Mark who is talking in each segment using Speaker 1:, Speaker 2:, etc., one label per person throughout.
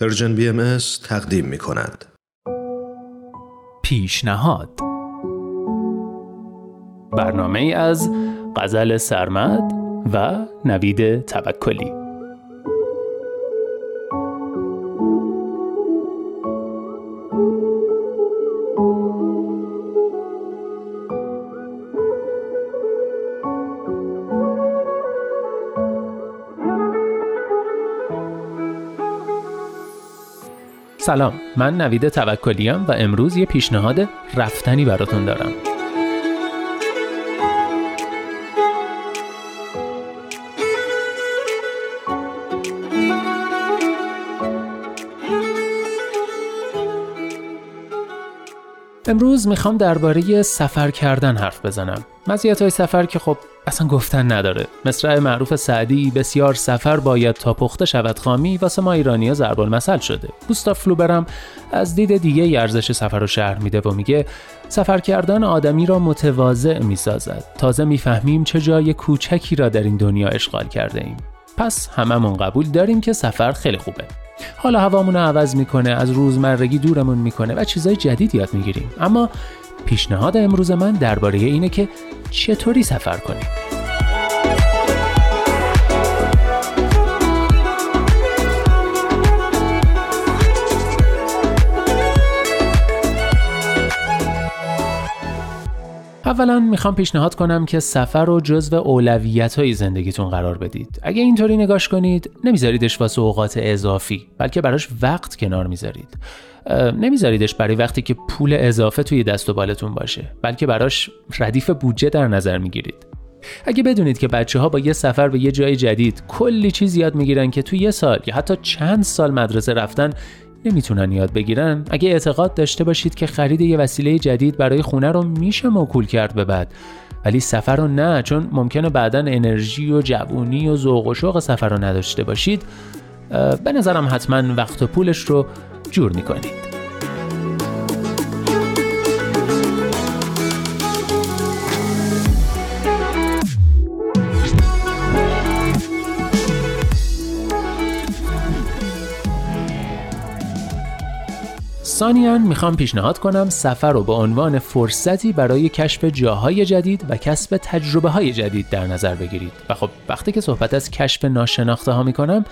Speaker 1: پرژن بی ام تقدیم می کند.
Speaker 2: پیشنهاد برنامه از غزل سرمد و نوید توکلی سلام من نوید توکلیم و امروز یه پیشنهاد رفتنی براتون دارم. امروز می‌خوام درباره سفر کردن حرف بزنم. مزیت های سفر که خب اصلا گفتن نداره. مصرع معروف سعدی بسیار سفر باید تا پخته شود خامی واسه ما ایرانی ضرب المثل شده. گوستاف فلوبرم از دید دیگه ارزش سفر رو شهر میده و میگه سفر کردن آدمی را متواضع می‌سازد. تازه می‌فهمیم چه جای کوچکی را در این دنیا اشغال کرده ایم. پس هممون قبول داریم که سفر خیلی خوبه. حالا هوامون رو عوض می‌کنه از روزمرگی دورمون می‌کنه و چیزای جدید یاد می‌گیریم. اما پیشنهاد امروز من درباره اینه که چطوری سفر کنیم اولا می‌خوام پیشنهاد کنم که سفر رو جزو اولویت های زندگیتون قرار بدید. اگه اینطوری نگاش کنید نمیذاریدش واسه اوقات اضافی بلکه براش وقت کنار می‌ذارید. نمیذاریدش برای وقتی که پول اضافه توی دست و بالتون باشه بلکه براش ردیف بودجه در نظر می‌گیرید. اگه بدونید که بچه ها با یه سفر به یه جای جدید کلی چیز یاد می‌گیرن که توی یه سال یا حتی چند سال مدرسه رفتن نمی‌تونن یاد بگیرن. اگه اعتقاد داشته باشید که خرید یه وسیله جدید برای خونه رو میشه موکول کرد به بعد. ولی سفر رو نه چون ممکنه بعدا انرژی و جوونی و ذوق و شوق سفر رو نداشته باشید. به نظرم حتما وقت و پولش رو جور می‌کنید. ثانیان می‌خوام پیشنهاد کنم سفر رو به عنوان فرصتی برای کشف جاهای جدید و کسب تجربه های جدید در نظر بگیرید. و خب وقتی که صحبت از کشف ناشناخته ها می‌کنم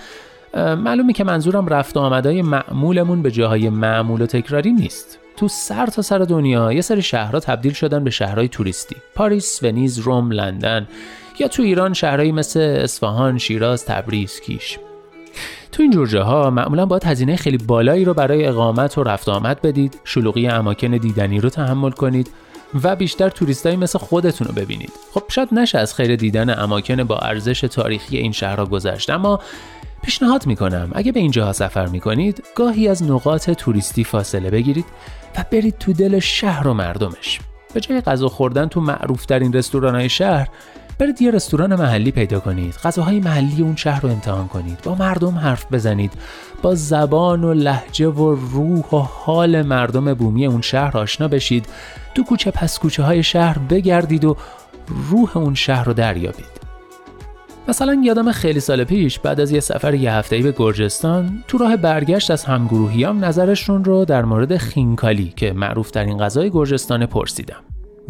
Speaker 2: معلومه که منظورم رفت و آمدهای معمولمون به جاهای معمول و تکراری نیست. تو سر تا سر دنیا یه سری شهرها تبدیل شدن به شهرهای توریستی. پاریس، ونیز، روم، لندن. یا تو ایران شهرهایی مثل اصفهان، شیراز، تبریز، کیش. تو این جور ها معمولا باید هزینه خیلی بالایی رو برای اقامت و رفت آمد بدید شلوغی اماکن دیدنی رو تحمل کنید و بیشتر توریستایی مثل خودتون رو ببینید. خب شاید نشه از خیر دیدن اماکن با ارزش تاریخی این شهرها گذشت اما پیشنهاد می‌کنم اگه به اینجاها سفر می‌کنید گاهی از نقاط توریستی فاصله بگیرید و برید تو دل شهر و مردمش. به جای غذا خوردن تو معروف ترین رستوران های شهر برید یه رستوران محلی پیدا کنید. غذاهای محلی اون شهر رو امتحان کنید. با مردم حرف بزنید. با زبان و لحجه و روح و حال مردم بومی اون شهر آشنا بشید. تو کوچه پس کوچه های شهر بگردید و روح اون شهر رو دریابید. مثلا یادم خیلی سال پیش بعد از یه سفر یه هفته‌ای به گرجستان تو راه برگشت از همگروهیام نظرشون رو در مورد خینکالی که معروف ترین غذای گرجستان پرسیدم.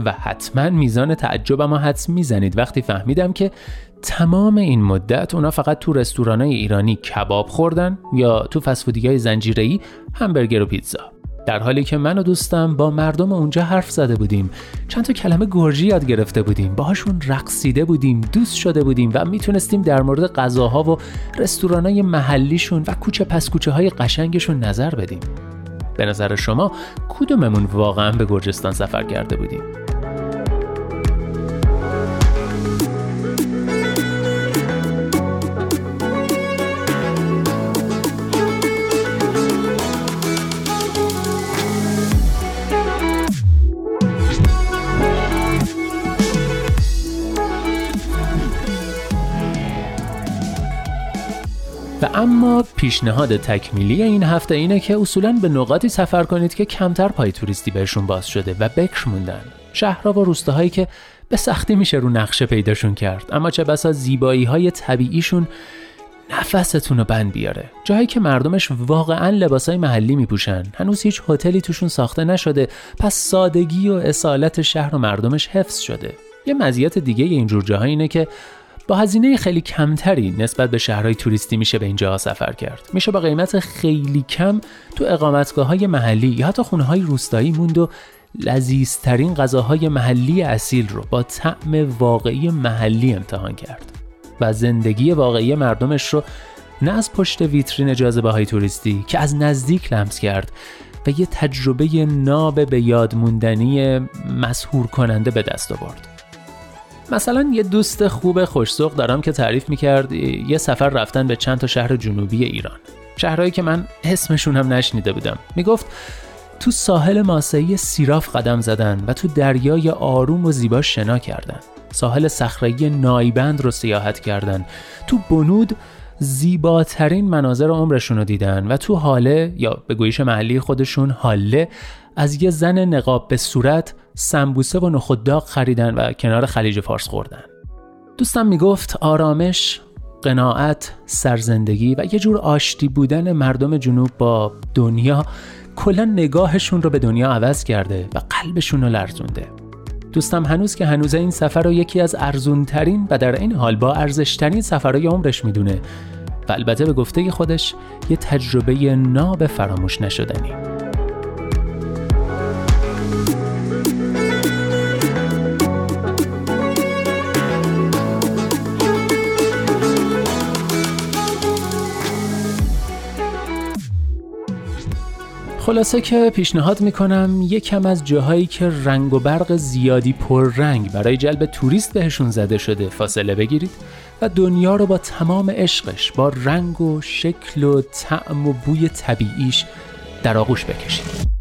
Speaker 2: و حتما میزان تعجبم حدس می‌زنید. وقتی فهمیدم که تمام این مدت اونا فقط تو رستورانای ایرانی کباب خوردن یا تو فسفودی های زنجیره‌ای همبرگر و پیتزا. در حالی که من و دوستم با مردم اونجا حرف زده بودیم. چند تا کلمه گرجی یاد گرفته بودیم. باهاشون رقصیده بودیم دوست شده بودیم و می‌تونستیم در مورد غذاها و رستورانای محلیشون و کوچه پس کوچه های قشنگشون نظر بدیم. به نظر شما کدوممون واقعا به گرجستان سفر کرده بودیم؟ و اما پیشنهاد تکمیلی این هفته اینه که اصولا به نقاطی سفر کنید که کمتر پای توریستی بهشون باز شده و بکر موندن. شهرها و روستاهایی که به سختی میشه رو نقشه پیداشون کرد. اما چه بسا زیبایی های طبیعیشون نفستون رو بند بیاره. جایی که مردمش واقعا لباسای محلی میپوشن. هنوز هیچ هتلی توشون ساخته نشده. پس سادگی و اصالت شهر و مردمش حفظ شده. یه مزیت دیگه اینجور جاها اینه که با هزینه خیلی کمتری نسبت به شهرهای توریستی میشه به اینجا سفر کرد میشه با قیمت خیلی کم تو اقامتگاه های محلی یا حتی خونه های روستایی موند و لذیذترین غذاهای محلی اصیل رو با طعم واقعی محلی امتحان کرد و زندگی واقعی مردمش رو نه از پشت ویترین جاذبه های توریستی که از نزدیک لمس کرد و یه تجربه ناب به یاد موندنی مسهور کننده به دست آورد. مثلا یه دوست خوب خوشسوق دارم که تعریف می‌کرد یه سفر رفتن به چند تا شهر جنوبی ایران. شهرهایی که من اسمشون هم نشنیده بودم. می‌گفت تو ساحل ماسهی سیراف قدم زدن و تو دریای آروم و زیبا شنا کردن. ساحل صخره‌ای نایبند رو سیاحت کردن. تو بنود زیباترین مناظر عمرشون رو دیدن و تو حاله یا به گویش محلی خودشون حاله از یه زن نقاب به صورت سمبوسه و نخودداغ خریدن و کنار خلیج فارس خوردن. دوستم می‌گفت آرامش قناعت سرزندگی و یه جور آشتی بودن مردم جنوب با دنیا کلا نگاهشون رو به دنیا عوض کرده و قلبشون رو لرزونده. دوستم هنوز که هنوز این سفر رو یکی از ارزونترین و در این حال با ارزشترین سفرهای عمرش می‌دونه. و البته به گفته خودش یه تجربه ناب فراموش نشدنی. خلاصه که پیشنهاد می‌کنم یکم از جاهایی که رنگ و برق زیادی پر رنگ برای جلب توریست بهشون زده شده فاصله بگیرید و دنیا رو با تمام عشقش با رنگ و شکل و طعم و بوی طبیعیش در آغوش بکشید.